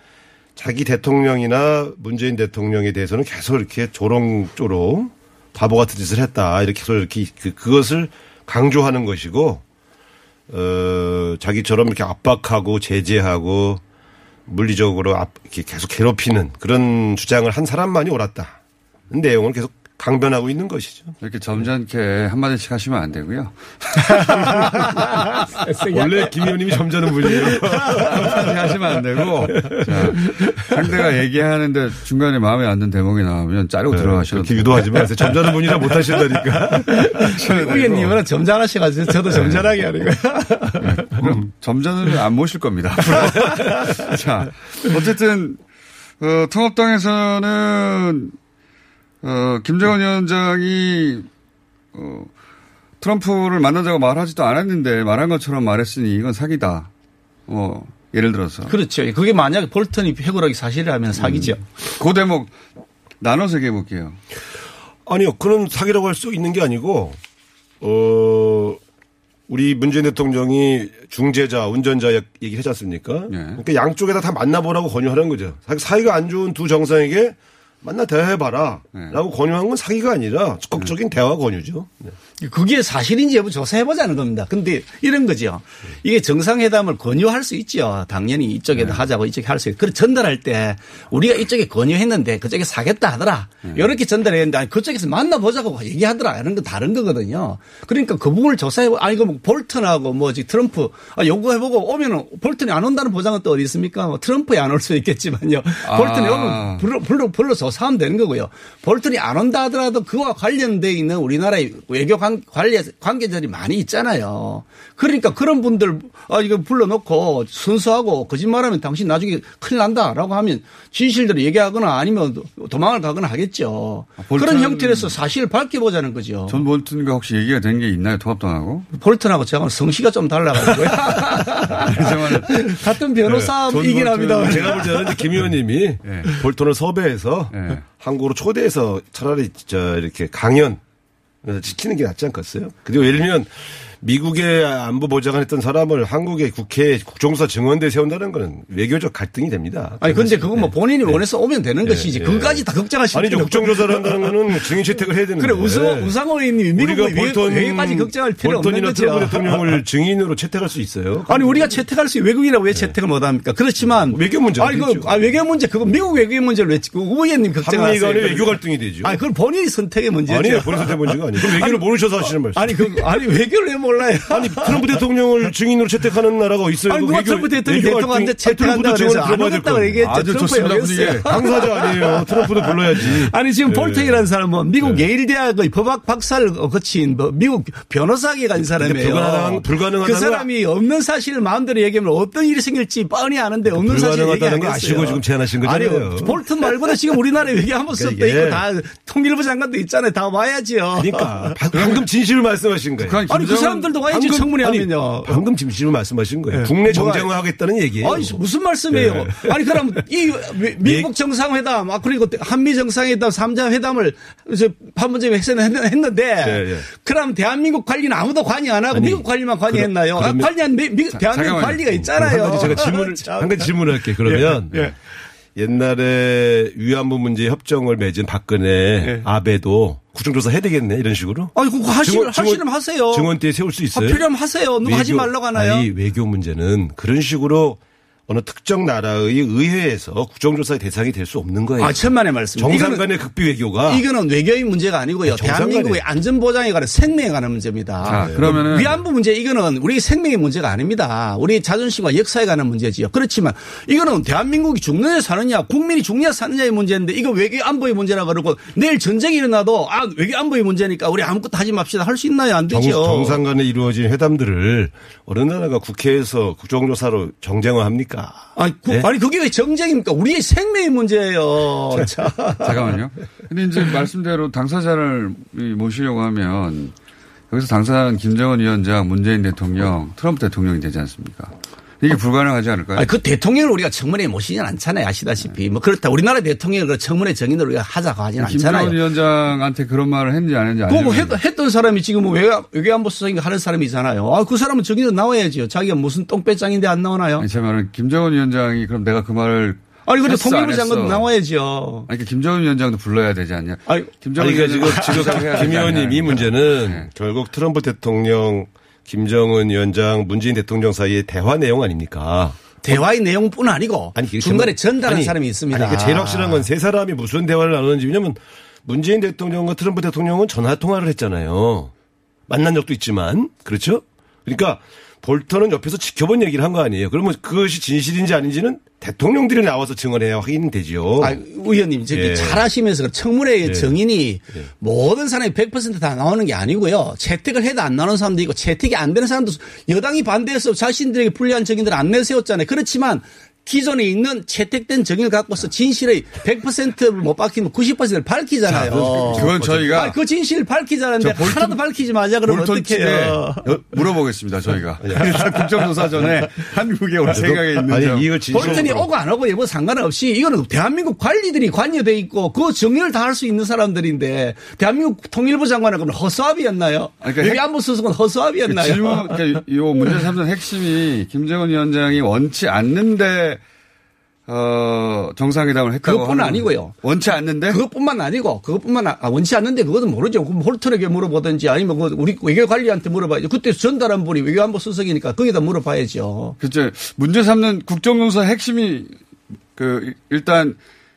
자기 대통령이나 문재인 대통령에 대해서는 계속 이렇게 조롱조롱 바보 같은 짓을 했다. 이렇게 계속 이렇게 그, 그것을 강조하는 것이고, 어, 자기처럼 이렇게 압박하고 제재하고 물리적으로 압, 이렇게 계속 괴롭히는 그런 주장을 한 사람만이 옳았다. 내용을 계속 강변하고 있는 것이죠. 이렇게 점잖게 한마디씩 하시면 안 되고요. [LAUGHS] 원래 김 의원님이 점잖은 분이에요. 한마디 하시면 안 되고, 자, 상대가 얘기하는데 중간에 마음에 안 드는 대목이 나오면 자르고 네, 들어가셔도 그렇게 유도하지 마세요. 점잖은 분이라 못 하신다니까. 의원님은 점잖하셔가지고 저도 점잖하게 하는 거야. 그럼 점잖은 안 모실 겁니다. [LAUGHS] 자, 어쨌든, 어, 통합당에서는 어, 김정은 위원장이, 어, 트럼프를 만나자고 말하지도 않았는데 말한 것처럼 말했으니 이건 사기다. 어, 예를 들어서. 그렇죠. 그게 만약에 볼턴이 해고락이 사실이라면 사기죠. 음. 그 대목 나눠서 얘기해 볼게요. 아니요. 그런 사기라고 할 수 있는 게 아니고, 어, 우리 문재인 대통령이 중재자, 운전자 얘기를 하지 않습니까? 네. 그러니까 양쪽에다 다 만나보라고 권유하는 거죠. 사이가 안 좋은 두 정상에게 만나 대화해봐라. 네. 라고 권유한 건 사기가 아니라 적극적인 대화 권유죠. 네. 그게 사실인지 여부 조사해보자는 겁니다. 근데 이런 거죠. 이게 정상회담을 권유할 수 있죠. 당연히 이쪽에도 네. 하자고 이쪽에 할 수 있고. 그래 전달할 때 우리가 이쪽에 권유했는데 그쪽에 사겠다 하더라. 네. 이렇게 전달했는데 아니, 그쪽에서 만나보자고 얘기하더라. 이런 건 다른 거거든요. 그러니까 그 부분을 조사해보, 아니, 그 뭐 볼턴하고 뭐지 트럼프 아, 요구해보고 오면은 볼턴이 안 온다는 보장은 또 어디 있습니까? 뭐 트럼프에 안 올 수 있겠지만요. 아. 볼턴이 오면 불러, 불러, 불러 조사 사면 되는 거고요. 볼턴이 안 온다 하더라도 그와 관련돼 있는 우리나라의 외교 관, 관계, 관계자들이 많이 있잖아요. 그러니까 그런 분들 아 이거 불러놓고 선서하고 거짓말하면 당신 나중에 큰일 난다라고 하면 진실대로 얘기하거나 아니면 도망을 가거나 하겠죠. 볼턴- 그런 형태로서 사실을 밝혀보자는 거죠. 존 볼튼과 혹시 얘기가 된 게 있나요? 통합당하고? 볼턴하고 저하고 성씨가 좀 달라가지고요. [LAUGHS] [LAUGHS] 같은 변호사이긴 합니다. 제가 볼 때는 김 의원님이 네. 볼턴을 섭외해서 한국으로 초대해서 차라리 진짜 이렇게 강연 지키는 게 낫지 않겠어요? 그리고 예를 들면 미국의 안보 보좌관 했던 사람을 한국의 국회 국정조사 증언대에 세운다는 거는 외교적 갈등이 됩니다. 아니 근데 그건 뭐 본인이 원해서 오면 되는 것이지. 그것까지 다 걱정하실 아니죠. 국정조사를 한다는 거는 증인 채택을 해야 되는데. 그래 우상 우상호 의원님이 미국 우리가 볼턴 외교까지 걱정할 필요 없는 거죠. 트럼프 대통령을 [LAUGHS] 증인으로 채택할 수 있어요. 아니 우리가 채택할 수 외국이라고 왜 채택을 못 합니까? 그렇지만 외교 문제 아니 그 아, 외교 문제 그거 미국 외교 문제를 왜우 의원님 걱정하세요? 한미 간의 외교 갈등이 되죠. 아니 그건 본인이 선택의 문제죠. 아니에요. 본인 선택 문제가 아니에요. 그럼 외교를 모르셔서 하시는 말씀. 아니 그 아니 외교를 왜 몰라요? 아니 트럼프 대통령을 [LAUGHS] 증인으로 채택하는 나라가 있어요. 아니 그 누가 외교- 트럼프 대통령이 외교 대통령한테 채택한다 그래서 안 들어봐야 될 오겠다 거예요. 그러겠죠. 아주 트럼프 좋습니다. 분위기. [LAUGHS] 당사자 아니에요. 트럼프도 불러야지. 아니 지금 네. 볼턴이라는 사람은 미국 예일대학의 법학 박사를 거친 뭐 미국 변호사학에 간 사람이에요. 불가능한- 불가능하다는 그 사람이 없는 사실을 마음대로 얘기하면 어떤 일이 생길지 뻔히 아는데 없는 사실 불가능하다는 거. 아시고 지금 제안하신 거잖아요. 아니요. 볼턴 말고도 지금 우리나라 외교 한번 썼도 그러니까 이게- 있고 다 통일부 장관도 있잖아요. 다 와야지요. 그러니까 바- [LAUGHS] 방금 진실을 말씀하신 거예요. 아니 그 사람 들도 와야지 방금- 청문회 아니, 하면요. 방금 진실을 말씀하신 거예요. 네. 국내 뭐가- 정쟁화하겠다는 얘기예요. 아니 무슨 말씀이에요? 네. 아니 그럼 이 미- 미국 정상회담 아 그리고 한미 정상회담 3자 회담을 이제 판문점에 했는데 네, 네. 그럼 대한민국 관리는 아무도 관여 안 하고 아니, 미국 관리만 관여했나요? 그러- 아, 관리한 미, 미, 대한민국 잠깐만요. 관리가 있잖아요. 한 가지 제가 [LAUGHS] 질문을 참. 한 가지 질문을 할게요. 그러면 예, 예. 옛날에 위안부 문제 협정을 맺은 박근혜 아베도 국정조사 해야 되겠네 이런 식으로. 아니 그거 하시, 증언- 하시면 하세요. 증언대에 세울 수 있어요. 아, 필요하면 하세요. 누가 하지 말라고 하나요? 아니 외교 문제는 그런 식으로 어느 특정 나라의 의회에서 국정조사의 대상이 될 수 없는 거예요. 아, 천만의 말씀. 정상 간의 극비 외교가 이거는 외교의 문제가 아니고요. 대한민국의 안전보장에 관한 생명에 관한 문제입니다. 자, 그러면은- 위안부 문제 이거는 우리 생명의 문제가 아닙니다. 우리 자존심과 역사에 관한 문제지요. 그렇지만 이거는 대한민국이 죽느냐 사느냐 국민이 죽느냐 사느냐의 문제인데 이거 외교 안보의 문제라 그러고 내일 전쟁이 일어나도 아 외교 안보의 문제니까 우리 아무것도 하지 맙시다 할 수 있나요? 안 정, 되죠. 정상 간에 이루어진 회담들을 어느 나라가 국회에서 국정조사로 정쟁화합니까? 아니, 그- 네? 아니 그게 왜 정쟁입니까? 우리의 생명의 문제예요. [LAUGHS] 자. 잠깐만요. 근데 이제 말씀대로 당사자를 이 모시려고 하면 여기서 당사자는 김정은 위원장, 문재인 대통령, 트럼프 대통령이 되지 않습니까? 이게 불가능하지 않을까요? 아니, 그 대통령을 우리가 청문회에 모시진 않잖아요. 아시다시피. 뭐 그렇다. 우리나라 대통령을 그 청문회 정인으로 우리가 하자고 하진 않잖아요. 김정은 위원장한테 그런 말을 했는지 안 했는지 그거 뭐. 했, 했던 사람이 지금 뭐 외교, 외교안보 수석인가 하는 사람이잖아요. 아, 그 사람은 정인으로 나와야죠. 자기가 무슨 똥배짱인데 안 나오나요? 아니, 제 말은 김정은 위원장이 그럼 내가 그 말을 아니, 근데 통일부 안 장관도? 나와야죠. 아니, 그러니까 김정은 위원장도 불러야 되지 않냐? 아니, 김정은 아니, 그러니까 위원장 지금, 지금 김 의원님 이 문제는 결국 트럼프 대통령, 김정은 위원장, 문재인 대통령 사이의 대화 내용 아닙니까? 대화의 내용뿐 아니고 아니, 중간에 좀- 전달하는 아니, 사람이 있습니다. 아니, 그 제일 확실한 건 세 사람이 무슨 대화를 나누는지 왜냐면 문재인 대통령과 트럼프 대통령은 전화 통화를 했잖아요. 만난 적도 있지만 그렇죠? 그러니까 볼턴은 옆에서 지켜본 얘기를 한 거 아니에요. 그러면 그것이 진실인지 아닌지는 대통령들이 나와서 증언해야 확인되죠. 아, 의원님, 저기 예. 잘 하시면서 청문회의 예. 정인이 모든 사람이 100%다 나오는 게 아니고요. 채택을 해도 안 나오는 사람도 있고 채택이 안 되는 사람도 여당이 반대해서 자신들에게 불리한 정인들을 안 내세웠잖아요. 그렇지만 기존에 있는 채택된 정인을 갖고서 진실의 100%를 못 밝히면 90%를 밝히잖아요. 자, 그건- 그건 저희가- 아니, 그 진실을 밝히자는데 저 볼턴- 하나도 밝히지 마자 그러면 볼턴 어떻게 측에 해요? 여- 물어보겠습니다, 저희가. [LAUGHS] 일단 국정조사 전에 [LAUGHS] 한국에 올 생각에 있는 아니, 점. 이걸 진실로 볼턴이 오고 안 오고 뭐 상관없이 이거는 대한민국 관리들이 관여돼 있고 그 정리를 다 할 수 있는 사람들인데 대한민국 통일부 장관은 그럼 허수아비였나요? 아니, 그러니까 여기 핵- 안보 수석은 그 허수아비였나요? 질문, 그러니까 이 문제 삼는 핵심이 김정은 위원장이 원치 않는데 어, 정상회담을 했다고 그것뿐 아니고요. 원치 않는데 그것뿐만 아니고 그것뿐만 아, 원치 않는데 그것은 모르죠. 그럼 홀턴에게 물어보든지 아니면 그 우리 외교관리한테 물어봐야죠. 그때 전달한 분이 외교안보 수석이니까 거기다 물어봐야죠. 그죠 문제 삼는 국정농사 핵심이 그 일단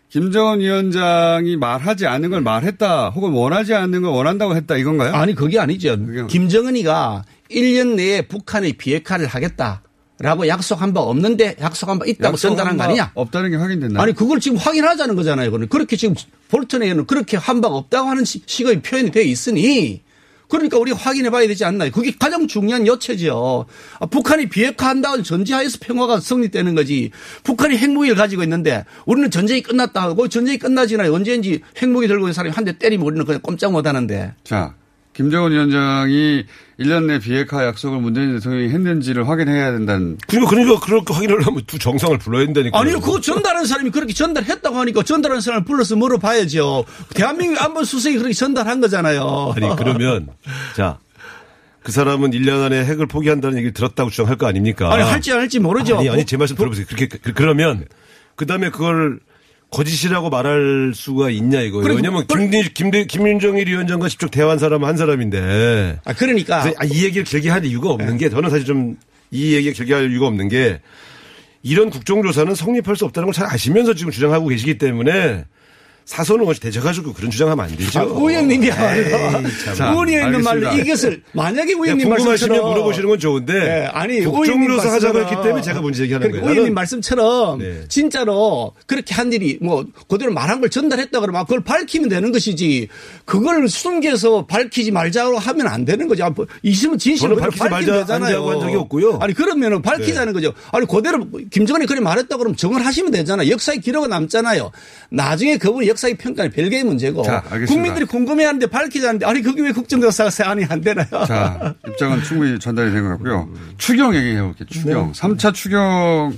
김정은 위원장이 말하지 않은 걸 말했다 혹은 원하지 않는 걸 원한다고 했다 이건가요? 아니 그게 아니죠. 김정은이가 1년 내에 북한의 비핵화를 하겠다. 라고 약속한 바 없는데 약속한 바 있다고 전달한 거 아니냐? 없다는 게 확인됐나요? 아니 그걸 지금 확인하자는 거잖아요. 그는 그렇게 지금 볼턴에는 그렇게 한 바가 없다고 하는 시- 식의 표현이 되어 있으니 그러니까 우리 확인해 봐야 되지 않나요? 그게 가장 중요한 여체죠. 아, 북한이 비핵화한다고 전제하에서 평화가 성립되는 거지. 북한이 핵무기를 가지고 있는데 우리는 전쟁이 끝났다 하고 전쟁이 끝나지나 언제인지 핵무기 들고 있는 사람이 한 대 때리면 우리는 그냥 꼼짝 못 하는데. 자, 김정은 위원장이 1년 내 비핵화 약속을 문재인 대통령이 했는지를 확인해야 된다는. 그러니까 그러니까 그렇게 확인을 하면 두 정상을 불러야 된다니까. 아니요, 그거 전달한 사람이 그렇게 전달했다고 하니까 전달한 사람을 불러서 물어봐야죠. 대한민국 안보 수석이 그렇게 전달한 거잖아요. 아니 그러면 [LAUGHS] 자. 그 사람은 1년 안에 핵을 포기한다는 얘기를 들었다고 주장할 거 아닙니까? 아니, 할지 안 할지 모르죠. 아니, 아니 제 말씀 들어보세요. 그렇게 그- 그러면 그 다음에 그걸 거짓이라고 말할 수가 있냐 이거예요. 왜냐면 김, 김, 김윤정일 위원장과 직접 대화한 사람은 한 사람인데. 아, 그러니까. 그래서 아, 이 얘기를 길게 할 이유가 없는 게 저는 사실 좀 이 얘기를 길게 할 이유가 없는 게 이런 국정조사는 성립할 수 없다는 걸 잘 아시면서 지금 주장하고 계시기 때문에 사선을 같이 대적하시고 그런 주장하면 안 되죠. 아, 에이, 아니라 참. 의원님 말로. 이것을 만약에 의원님 궁금하시면 말씀처럼 물어보시는 건 좋은데 네, 아니 국정조사 하자고 했기 때문에 제가 문제 제기하는 그러니까 거예요. 나는- 말씀처럼 네. 진짜로 그렇게 한 일이 뭐 그대로 말한 걸 전달했다 그러면 그걸 밝히면 되는 것이지 그걸 숨겨서 밝히지 말자고 하면 안 되는 거죠. 있으면 진실을 저는 밝히지 말자 되잖아요. 한 적이 없고요. 아니 그러면은 밝히자는 거죠. 아니 그대로 김정은이 그래 말했다 그러면 정을 하시면 되잖아요. 역사의 기록은 남잖아요. 나중에 그분 역사의 평가는 별개의 문제고 자. 국민들이 궁금해하는데 밝히자는데 아니 그게 왜 국정조사가 세안이 안 되나요? 자, 입장은 충분히 전달이 된것 같고요. 추경 얘기해 볼게요. 추경. 네. 3차 추경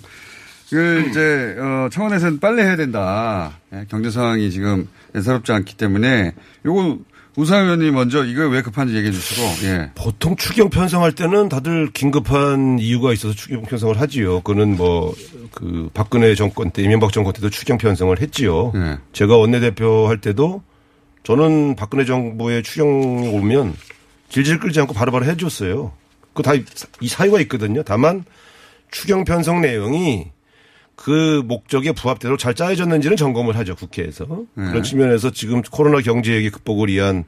을 이제, 어, 청원에서는 빨리 해야 된다. 예, 경제 상황이 지금 예사롭지 않기 때문에 요거 우상 의원님 먼저 이거 왜 급한지 얘기해 주시고, 예. 보통 추경 편성할 때는 다들 긴급한 이유가 있어서 추경 편성을 하지요. 그는 뭐, 그, 박근혜 정권 때, 이명박 정권 때도 추경 편성을 했지요. 예. 제가 원내대표 할 때도 저는 박근혜 정부의 추경이 오면 질질 끌지 않고 바로바로 해줬어요. 그 다 이 사유가 있거든요. 다만 추경 편성 내용이 그 목적에 부합대로 잘 짜여졌는지는 점검을 하죠 국회에서 네. 그런 측면에서 지금 코로나 경제 위기 극복을 위한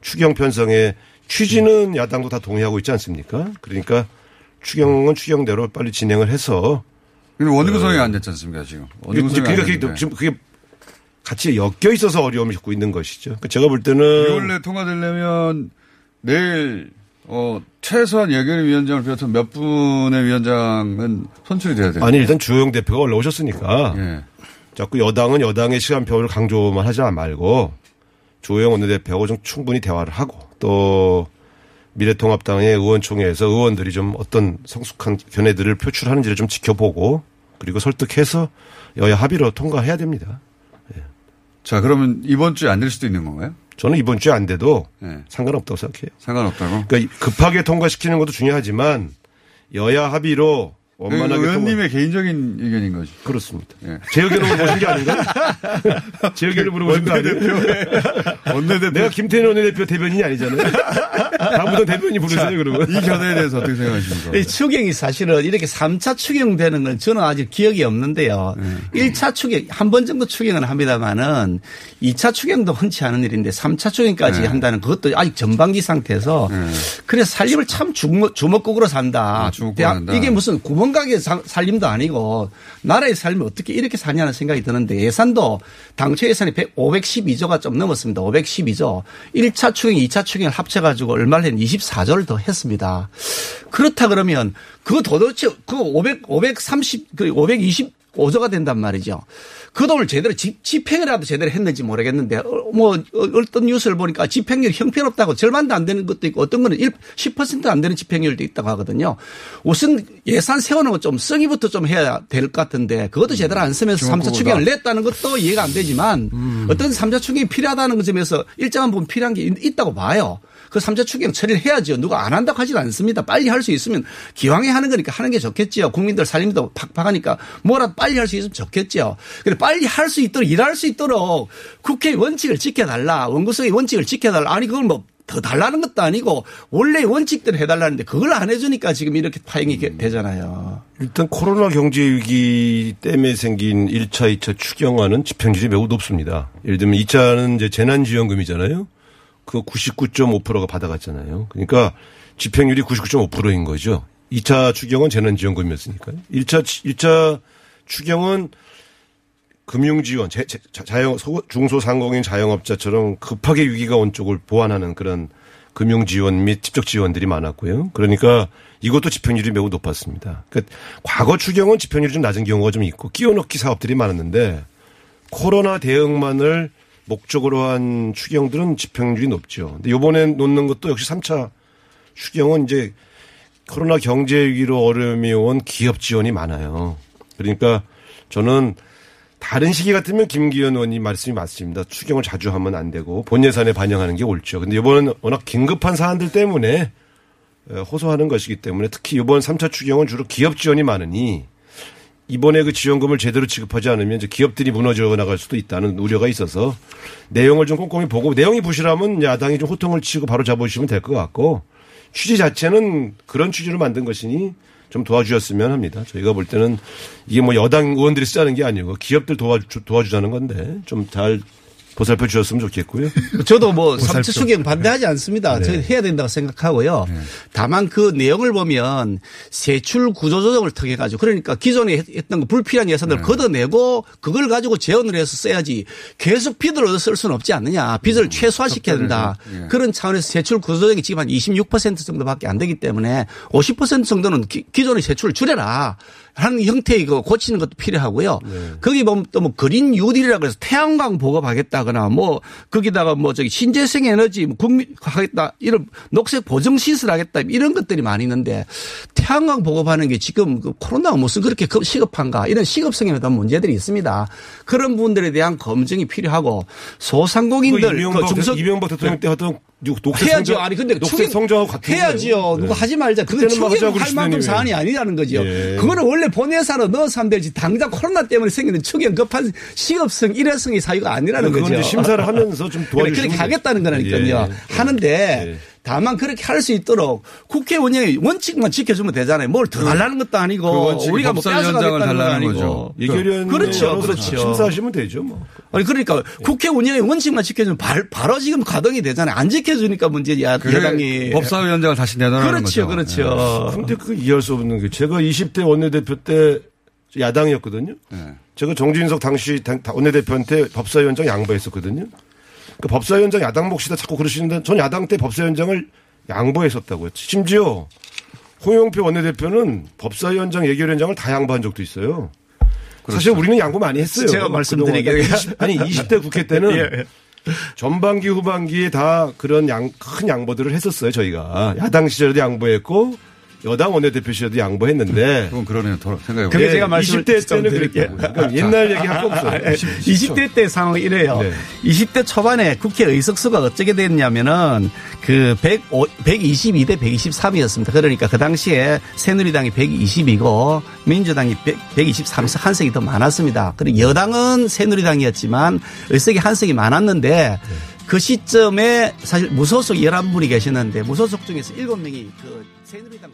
추경 편성의 취지는 야당도 다 동의하고 있지 않습니까? 그러니까 추경은 추경대로 빨리 진행을 해서 근데 원내 구성이 안 됐지 않습니까, 지금? 그러니까 그게. 지금 그게 같이 엮여 있어서 어려움을 겪고 있는 것이죠. 그러니까 제가 볼 때는 6월 내 통과되려면 내일 어 최소한 예결위 위원장을 비롯한 몇 분의 위원장은 선출이 돼야 돼요. 아니 일단 주호영 대표가 올라오셨으니까 예. 자꾸 여당은 여당의 시간표를 강조만 하지 말고 조영 원내대표하고 좀 충분히 대화를 하고 또 미래통합당의 의원총회에서 의원들이 좀 어떤 성숙한 견해들을 표출하는지를 좀 지켜보고 그리고 설득해서 여야 합의로 통과해야 됩니다. 자 그러면 이번 주에 안 될 수도 있는 건가요? 저는 이번 주에 안 돼도 예. 상관없다고 생각해요. 상관없다고? 그러니까 급하게 통과시키는 것도 중요하지만 여야 합의로 원만하게 의원님의 개인적인 의견인 거죠. 그렇습니다. 예. 제 의견을 물어보신 게 아닌가? [LAUGHS] 제 의견을 물어보신 거 아니에요? 원내대표. 내가 김태현 원내대표 대변인이 아니잖아요. 다음부터 대변인이 부르세요, 그러면. 이 견해에 대해서 어떻게 생각하십니까? 이 추경이 사실은 이렇게 3차 추경되는 건 저는 아직 기억이 없는데요. 네. 1차 추경, 한 번 정도 추경은 합니다만은 2차 추경도 흔치 않은 일인데 3차 추경까지 네. 한다는 그것도 아직 전반기 상태에서 그래서 살림을 참 주먹, 주먹국으로 산다. 아, 주먹국으로 대학- 한다. 이게 무슨 구멍 사- 살림도 아니고 나라의 삶을 어떻게 이렇게 사냐는 생각이 드는데 예산도 당초 예산이 100, 512조가 좀 넘었습니다. 512조. 1차 추경, 2차 추경을 합쳐가지고 얼마를 했는 24조를 더 했습니다. 그렇다 그러면 그거 도대체 그 500, 530, 그 525조가 된단 말이죠. 그 돈을 제대로 집, 집행이라도 제대로 했는지 모르겠는데 어, 뭐 어, 어떤 뉴스를 보니까 집행률이 형편없다고 절반도 안 되는 것도 있고 어떤 거는 1, 10%안 되는 집행률도 있다고 하거든요. 우선 예산 세우는 거좀 쓰기부터 좀 해야 될 것 같은데 그것도 제대로 안 쓰면서 삼 3차 추경을 냈다는 것도 이해가 안 되지만 어떤 3차 추경이 필요하다는 그 점에서 일정한 부분 필요한 게 있- 있다고 봐요. 그 3차 추경 처리를 해야죠. 누가 안 한다고 하지는 않습니다. 빨리 할 수 있으면 기왕에 하는 거니까 하는 게 좋겠지요. 국민들 살림도 팍팍하니까 뭐라도 빨리 할 수 있으면 좋겠죠. 근데 빨리 할 수 있도록 일할 수 있도록 국회의 원칙을 지켜달라. 원구성의 원칙을 지켜달라. 아니 그걸 뭐더 달라는 것도 아니고 원래 원칙대로 해달라는데 그걸 안 해주니까 지금 이렇게 파행이 게- 되잖아요. 일단 코로나 경제 위기 때문에 생긴 1차, 2차 추경안은 집행률이 매우 높습니다. 예를 들면 2차는 이제 재난지원금이잖아요. 그거 99.5%가 받아갔잖아요. 그러니까 집행률이 99.5%인 거죠. 2차 추경은 재난지원금이었으니까요. 1차, 1차 추경은 금융지원, 자, 자영, 중소상공인 자영업자처럼 급하게 위기가 온 쪽을 보완하는 그런 금융지원 및 직접 지원들이 많았고요. 그러니까 이것도 집행률이 매우 높았습니다. 그러니까 과거 추경은 집행률이 좀 낮은 경우가 좀 있고 끼워넣기 사업들이 많았는데 코로나 대응만을 목적으로 한 추경들은 집행률이 높죠. 근데 요번에 놓는 것도 역시 3차 추경은 이제 코로나 경제 위기로 어려움이 온 기업 지원이 많아요. 그러니까 저는 다른 시기 같으면 김기현 의원님 말씀이 맞습니다. 추경을 자주 하면 안 되고 본 예산에 반영하는 게 옳죠. 근데 이번은 워낙 긴급한 사안들 때문에 호소하는 것이기 때문에 특히 이번 3차 추경은 주로 기업 지원이 많으니 이번에 그 지원금을 제대로 지급하지 않으면 이제 기업들이 무너져 나갈 수도 있다는 우려가 있어서 내용을 좀 꼼꼼히 보고 내용이 부실하면 야당이 좀 호통을 치고 바로 잡아주시면 될 것 같고 취지 자체는 그런 취지로 만든 것이니 좀 도와주셨으면 합니다. 저희가 볼 때는 이게 뭐 여당 의원들이 쓰자는 게 아니고 기업들 도와주, 도와주자는 건데 좀 잘 보살펴 주셨으면 좋겠고요. [LAUGHS] 저도 뭐 삼차 추경 반대하지 않습니다. 네. 저 해야 된다고 생각하고요. 다만 그 내용을 보면 세출 구조 조정을 통해 가지고 그러니까 기존에 했던 거 불필요한 예산을 네. 걷어내고 그걸 가지고 재원을 해서 써야지 계속 빚을 쓸 수는 없지 않느냐. 빚을 최소화시켜야 된다. 예. 그런 차원에서 세출 구조 조정이 지금 한 26% 정도밖에 안 되기 때문에 50% 정도는 기, 기존의 세출을 줄여라. 하는 형태의 그 고치는 것도 필요하고요. 거기 보면 또 뭐 그린 뉴딜이라고 해서 태양광 보급하겠다거나 뭐 거기다가 뭐 저기 신재생 에너지 뭐 국민 하겠다 이런 녹색 보정 시설 하겠다 이런 것들이 많이 있는데 태양광 보급하는 게 지금 그 코로나가 무슨 그렇게 급- 시급한가 이런 시급성에 대한 문제들이 있습니다. 그런 부분들에 대한 검증이 필요하고 소상공인들 그 그 중소 이명박 대통령 때 하던 해야죠. 아니 근데 녹색 성장하고 같은 해야지요. 누가 네. 하지 말자. 그건 뭐 추경할 만큼 사안이 아니라는 거죠. 예. 그거는 원래 본예산으로 넣어서 하면 되지. 당장 코로나 때문에 생기는 추경 급한 시급성 일회성의 사유가 아니라는 거죠. 심사를 하면서 좀 [LAUGHS] 도와주시면 그렇게 하겠다는 거니까요. 예. 하는데 다만 그렇게 할 수 있도록 국회 운영의 원칙만 지켜주면 되잖아요. 뭘 더 달라는 것도 그 아니고 원칙이 우리가 뭐 뺏어가겠다는 건 달라는 아니고. 거죠. 예결위원 그렇죠. 그렇죠. 심사하시면 되죠. 뭐. 아니 그러니까 국회 운영의 원칙만 지켜주면 바, 바로 지금 가동이 되잖아요. 안 지켜주니까 문제야. 그게 여당이 법사위원장을 다시 내놓으라는 그렇죠, 거죠. 그렇죠. 근데 그 이해할 수 없는 게 제가 20대 원내대표 때 야당이었거든요. 제가 정진석 당시 당- 원내대표한테 법사위원장 양보했었거든요. 그 법사위원장 야당 몫이다 자꾸 그러시는데 전 야당 때 법사위원장을 양보했었다고요. 심지어 홍영표 원내대표는 법사위원장 예결위원장을 다 양보한 적도 있어요. 사실 우리는 양보 많이 했어요. 제가. 20 아니 20대 국회 때는 [LAUGHS] 예. 전반기 후반기에 다 그런 양, 큰 양보들을 했었어요 저희가 야당 시절에도 양보했고 여당 원내대표 시절에도 양보했는데 그건 그러네요. 더 생각해 그게 네, 제가 말씀을 20대 좀 때는 드릴게요. 그랬다고요. 그러니까 옛날 얘기 할 거 없어요. 아, 아, 20대 때 상황이 이래요. 네. 20대 초반에 국회 의석수가 어떻게 됐냐면은 그 100, 122대 123이었습니다. 그러니까 그 당시에 새누리당이 120이고 민주당이 100, 123석 한 석이 더 많았습니다. 그리고 여당은 새누리당이었지만 의석이 한 석이 많았는데 그 시점에 사실 무소속 11분이 계셨는데 무소속 중에서 7명이 그 새누리당